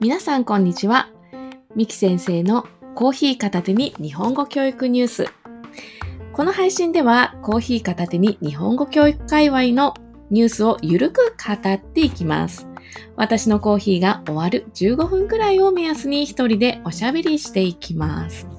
皆さんこんにちは。みき先生のコーヒー片手に日本語教育ニュース。この配信ではコーヒー片手に日本語教育界隈のニュースをゆるく語っていきます。私のコーヒーが終わる15分くらいを目安に一人でおしゃべりしていきます。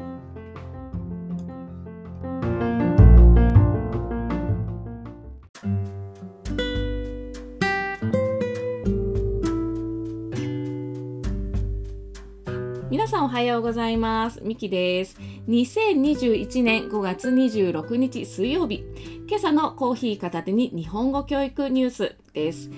さんおはようございます。ミキです。2021年5月26日水曜日、今朝のコーヒー片手に日本語教育ニュースです。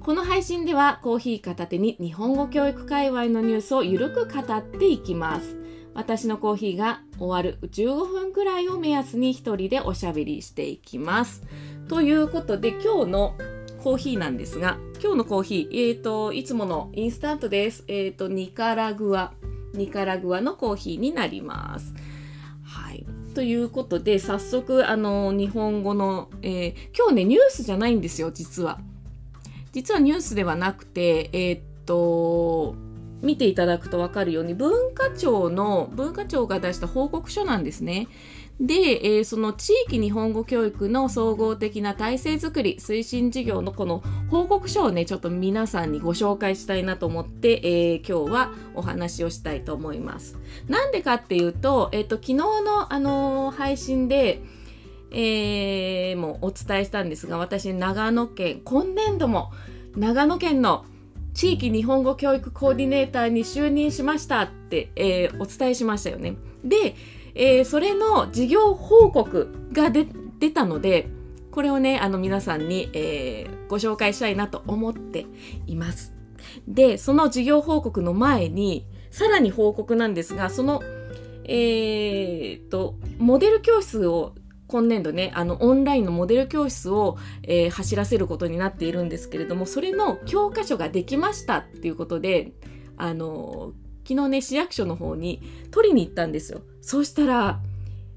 この配信ではコーヒー片手に日本語教育界隈のニュースをゆるく語っていきます。私のコーヒーが終わる15分くらいを目安に一人でおしゃべりしていきます。ということで今日のコーヒーなんですが、今日のコーヒー、えっ、ー、と、いつものインスタントです。えっ、ー、と、ニカラグア、ニカラグアのコーヒーになります。はい。ということで、早速、あの、日本語の、えー、今日ね、ニュースじゃないんですよ、実は。実はニュースではなくて、えー、っと、見ていただくと分かるように、文化庁の、文化庁が出した報告書なんですね。で、えー、その地域日本語教育の総合的な体制づくり推進事業のこの報告書をね、ちょっと皆さんにご紹介したいなと思って、えー、今日はお話をしたいと思います。なんでかっていうと、え、ー、と、昨日のあの配信で、えー、もうお伝えしたんですが、私、長野県、今年度も長野県の地域日本語教育コーディネーターに就任しましたって、えー、お伝えしましたよね。で、えー、それの事業報告が出たので、これをね、あの皆さんに、えー、ご紹介したいなと思っています。で、その事業報告の前に、さらに報告なんですが、その、えー、と、モデル教室を今年度ね、あの、オンラインのモデル教室を、えー、走らせることになっているんですけれども、それの教科書ができましたっていうことで、あの、昨日ね、市役所の方に取りに行ったんですよ。そうしたら、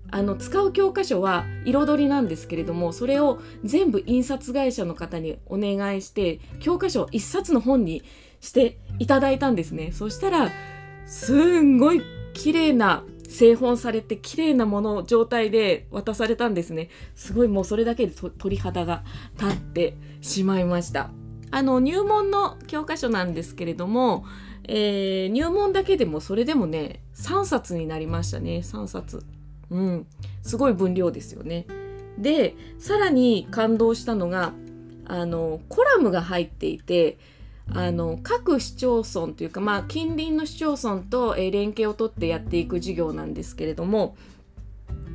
あの、使う教科書は彩りなんですけれども、それを全部印刷会社の方にお願いして、教科書一冊の本にしていただいたんですね。そしたら、すんごい綺麗な製本されて綺麗なもの状態で渡されたんですね。すごいもうそれだけで鳥肌が立ってしまいました。あの入門の教科書なんですけれども、えー、入門だけでもそれでもね3冊になりましたね3冊。うん。すごい分量ですよね。でさらに感動したのがあのコラムが入っていてあの各市町村というか、まあ、近隣の市町村と、えー、連携を取ってやっていく事業なんですけれども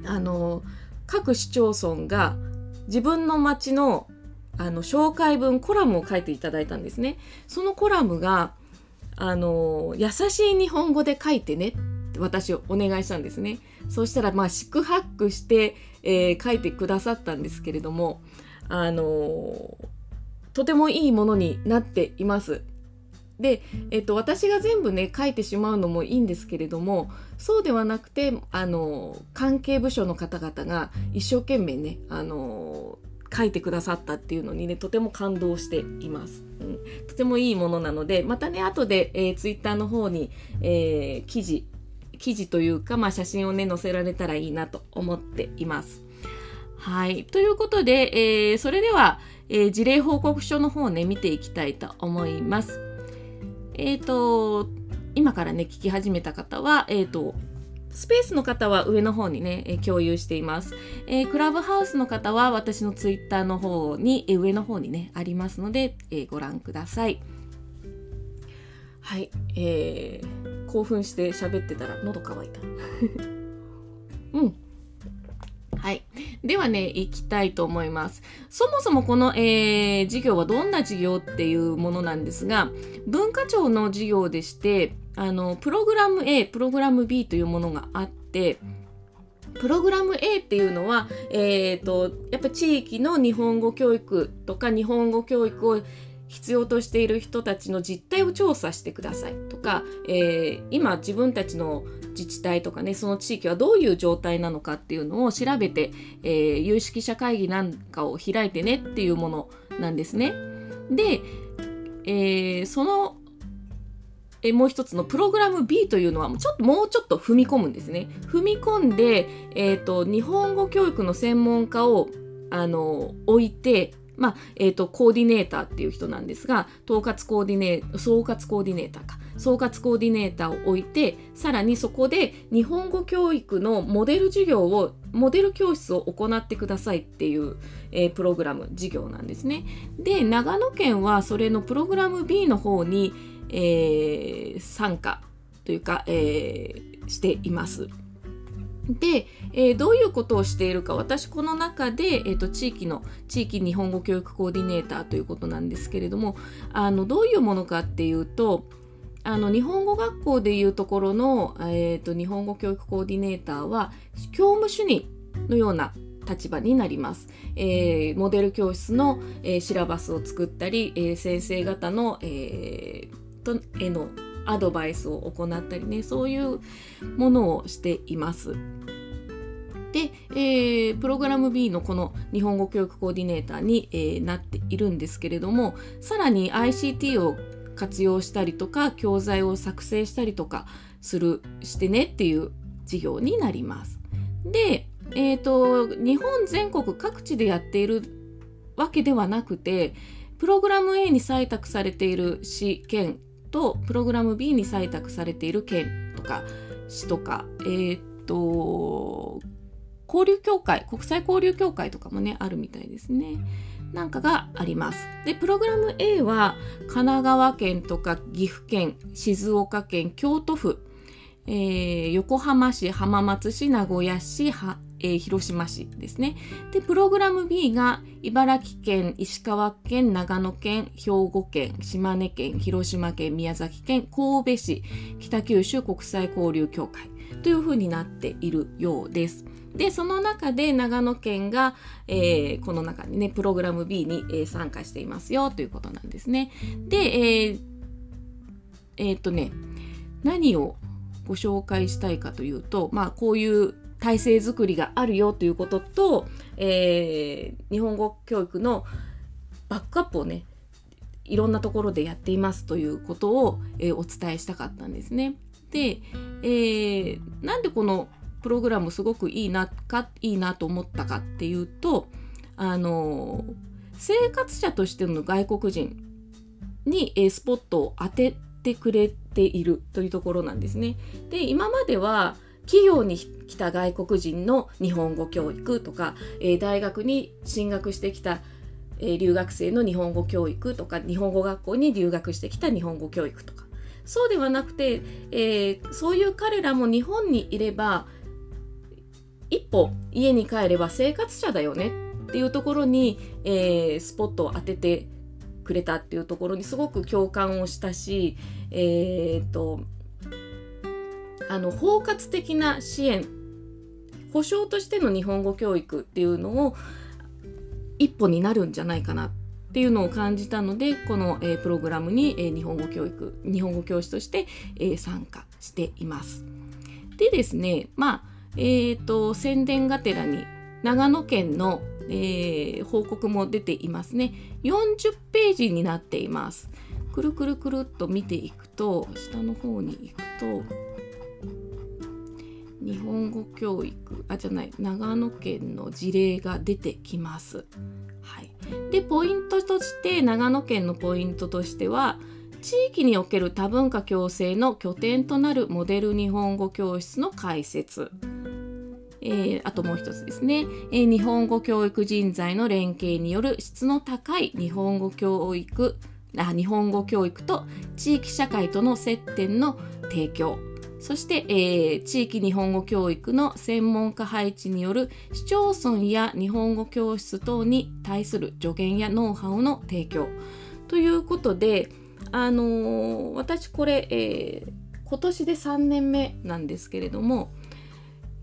あの各市町村が自分の町のあの紹介文コラムを書いていただいたんですね。そのコラムがあの、優しい日本語で書いてねって私お願いしたんですね。そうしたら、まあ、四苦八苦して、えー、書いてくださったんですけれども、あの、とてもいいものになっています。で、えっと、私が全部ね書いてしまうのもいいんですけれどもそうではなくてあの関係部署の方々が一生懸命ねあの書いてくださったっていうのにねとても感動しています、うん、とてもいいものなのでまたね後で、えー、ツイッターの方に、えー、記事記事というか、まあ、写真をね載せられたらいいなと思っています。はい。ということで、えー、それでは、えー、事例報告書の方をね見ていきたいと思います。えっ、ー、と今からね聞き始めた方はえっ、とスペースの方は上の方にね、え共有しています、えー、クラブハウスの方は私のツイッターの方に、え上の方にね、ありますので、えー、ご覧ください。はい、えー、興奮して喋ってたら喉乾いた。うん。はい。ではね、行きたいと思います。そもそもこの、えー、事業はどんな事業っていうものなんですが、文化庁の事業でして、あの、プログラム A、プログラム B というものがあって、プログラム A っていうのは、えっ、ー、と、やっぱ地域の日本語教育とか日本語教育を必要としている人たちの実態を調査してくださいとか、えー、今自分たちの自治体とかねその地域はどういう状態なのかっていうのを調べて、えー、有識者会議なんかを開いてねっていうものなんですね。で、えー、そのえもう一つのプログラム B というのはちょっともうちょっと踏み込むんですね。踏み込んで、えーと、日本語教育の専門家をあの置いてまあ、えっ、ー、と、コーディネーターっていう人なんですが、統括コーディネー、総括コーディネーターか。総括コーディネーターを置いて、さらにそこで日本語教育のモデル授業を、モデル教室を行ってくださいっていう、えー、プログラム、授業なんですね。で、長野県はそれのプログラム B の方に、えー、参加というか、えー、しています。で、えー、どういうことをしているか私この中で、えーと、地域の地域日本語教育コーディネーターということなんですけれどもあのどういうものかっていうとあの日本語学校でいうところの、えーと、日本語教育コーディネーターは教務主任のような立場になります。えー、モデル教室の、えー、シラバスを作ったり、えー、先生方の、えー、とへのアドバイスを行ったりねそういうものをしています。で、えー、プログラム B のこの日本語教育コーディネーターに、えー、なっているんですけれどもさらに ICT を活用したりとか教材を作成したりとかするしてねっていう事業になります。で、えーと、日本全国各地でやっているわけではなくてプログラム A に採択されている市県とプログラム B に採択されている県とか市とか、えー、っと交流協会国際交流協会とかもねあるみたいですね。なんかがあります。で、プログラム A は神奈川県とか岐阜県、静岡県、京都府、えー、横浜市、浜松市、名古屋市、えー、広島市ですね。で、プログラム B が茨城県、石川県、長野県、兵庫県、島根県、広島県、宮崎県、神戸市、北九州国際交流協会というふうになっているようです。で、その中で長野県が、えー、この中にね、プログラム B に、えー、参加していますよということなんですね。で、え、え、っとね、何をご紹介したいかというと、まあ、こういう体制づくりがあるよということと、えー、日本語教育のバックアップをねいろんなところでやっていますということを、えー、お伝えしたかったんですね。で、えー、なんでこのプログラムすごくいいなかいいなと思ったかっていうとあの生活者としての外国人に、えー、スポットを当ててくれているというところなんですね。で今までは企業に来た外国人の日本語教育とか、えー、大学に進学してきた、えー、留学生の日本語教育とか日本語学校に留学してきた日本語教育とか。そうではなくて、えー、そういう彼らも日本にいれば一歩家に帰れば生活者だよねっていうところに、え、スポットを当ててくれたっていうところにすごく共感をしたし、え、っとあの包括的な支援保障としての日本語教育っていうのを一歩になるんじゃないかなっていうのを感じたのでこの、えー、プログラムに、えー、日本語教育日本語教師として、えー、参加しています。でですねまあえーと、宣伝がてらに長野県の、えー、報告も出ていますね40ページになっていますくるくるくるっと見ていくと下の方に行くと日本語教育あじゃない長野県の事例が出てきます。はい、でポイントとして長野県のポイントとしては地域における多文化共生の拠点となるモデル日本語教室の開設。えー、あともう一つですね、えー、日本語教育人材の連携による質の高い日本語教育あ日本語教育と地域社会との接点の提供そして、えー、地域日本語教育の専門家配置による市町村や日本語教室等に対する助言やノウハウの提供ということで、あのー、私これ、えー、今年で3年目なんですけれども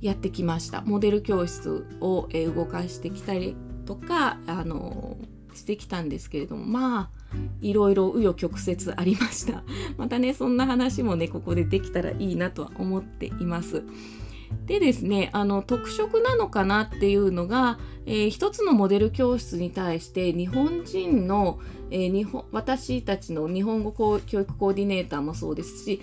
やってきました。モデル教室を、えー、動かしてきたりとかあのしてきたんですけれどもまあいろいろ紆余曲折ありました またねそんな話もねここでできたらいいなとは思っていますでですねあの特色なのかなっていうのが、えー、一つのモデル教室に対して日本人の、えー、日本私たちの日本語教育コーディネーターもそうですし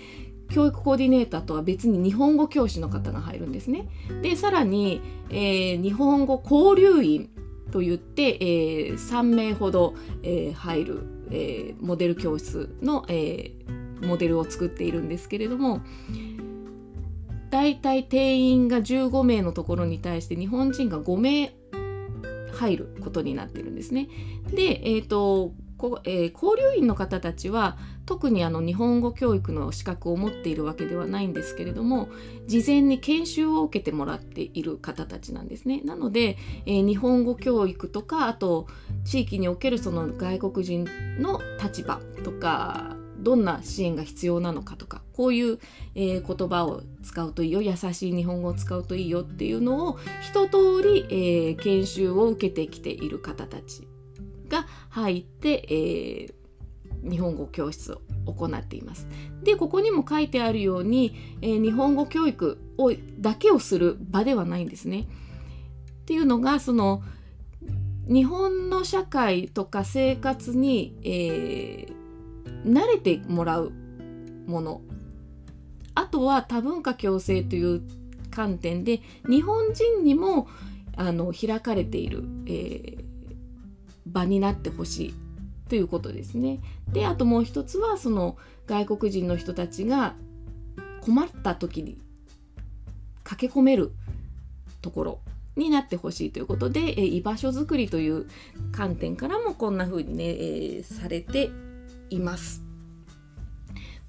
教育コーディネーターとは別に日本語教師の方が入るんですね。でさらに、えー、日本語交流員と言って、えー、3名ほど、えー、入る、えー、モデル教室の、えー、モデルを作っているんですけれども大体定員が15名のところに対して日本人が5名入ることになってるんですね。で、えーとこえー、交流員の方たちは特にあの日本語教育の資格を持っているわけではないんですけれども事前に研修を受けてもらっている方たちなんですね。なので、えー、日本語教育とかあと地域におけるその外国人の立場とかどんな支援が必要なのかとかこういう、えー、言葉を使うといいよ優しい日本語を使うといいよっていうのを一通り、えー、研修を受けてきている方たちが入って、えー、日本語教室を行っています。でここにも書いてあるように、えー、日本語教育をだけをする場ではないんですね。っていうのがその日本の社会とか生活に、えー、慣れてもらうものあとは多文化共生という観点で日本人にもあの開かれている、えー、場になってほしいということですね。であともう一つはその外国人の人たちが困った時に駆け込めるところになってほしいということで、え居場所づくりという観点からもこんな風にね、えー、されています。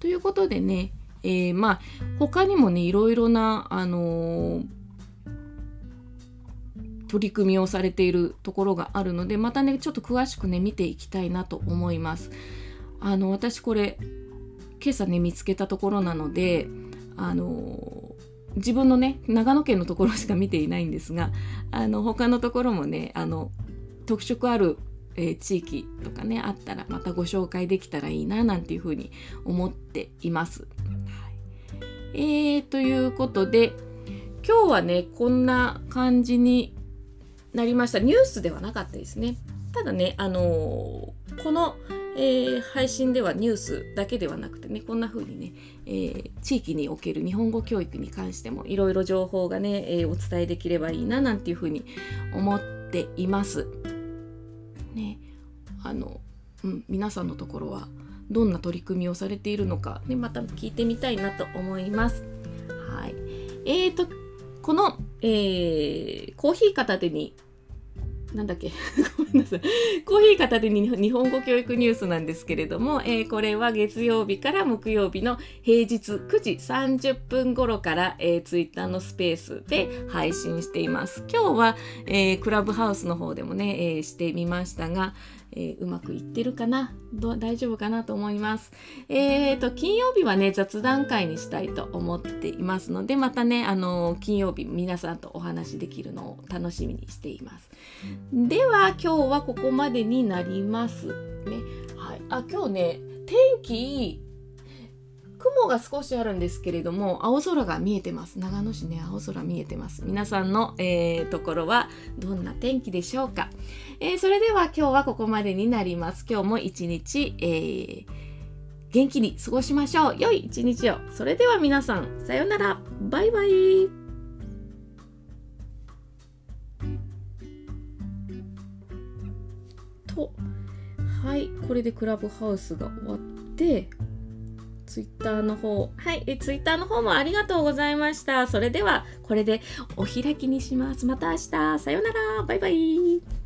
ということでね、えー、まあ他にもねいろいろな、あのー取り組みをされているところがあるのでまたねちょっと詳しくね見ていきたいなと思いますあの私これ今朝ね見つけたところなのであの自分のね長野県のところしか見ていないんですがあの他のところもねあの特色ある、えー、地域とかねあったらまたご紹介できたらいいななんていうふうに思っています。はい、えー、ということで今日はねこんな感じになりました。ニュースではなかったですね。ただね、あのー、この、えー、配信ではニュースだけではなくてね、こんな風にね、えー、地域における日本語教育に関してもいろいろ情報がね、えお伝えできればいいななんていう風に思っています。ね、あの、うん、皆さんのところはどんな取り組みをされているのか、ね、また聞いてみたいなと思います。はい。えーと、この、えー、コーヒー片手になんだっけ？ごめんなさい。コーヒー片手に日本語教育ニュースなんですけれども、えー、これは月曜日から木曜日の平日9時30分頃から、えー、ツイッターのスペースで配信しています。今日は、えー、クラブハウスの方でもね、えー、してみましたが、えー、うまくいってるかな？大丈夫かなと思います。えーと、金曜日はね、雑談会にしたいと思っていますので、またね、あのー、金曜日皆さんとお話できるのを楽しみにしています。では、今日はここまでになりますね。はい。あ、今日ね、天気雲が少しあるんですけれども青空が見えてます。長野市ね青空見えてます。皆さんの、えー、ところはどんな天気でしょうか、えー、それでは今日はここまでになります。今日も一日、えー、元気に過ごしましょう。良い一日を。それでは皆さんさようなら。バイバイ。とはい。これでクラブハウスが終わってツイッターの方、はい、ツイッターの方もありがとうございました。それでは、これでお開きにします。また明日。さようなら。バイバイ。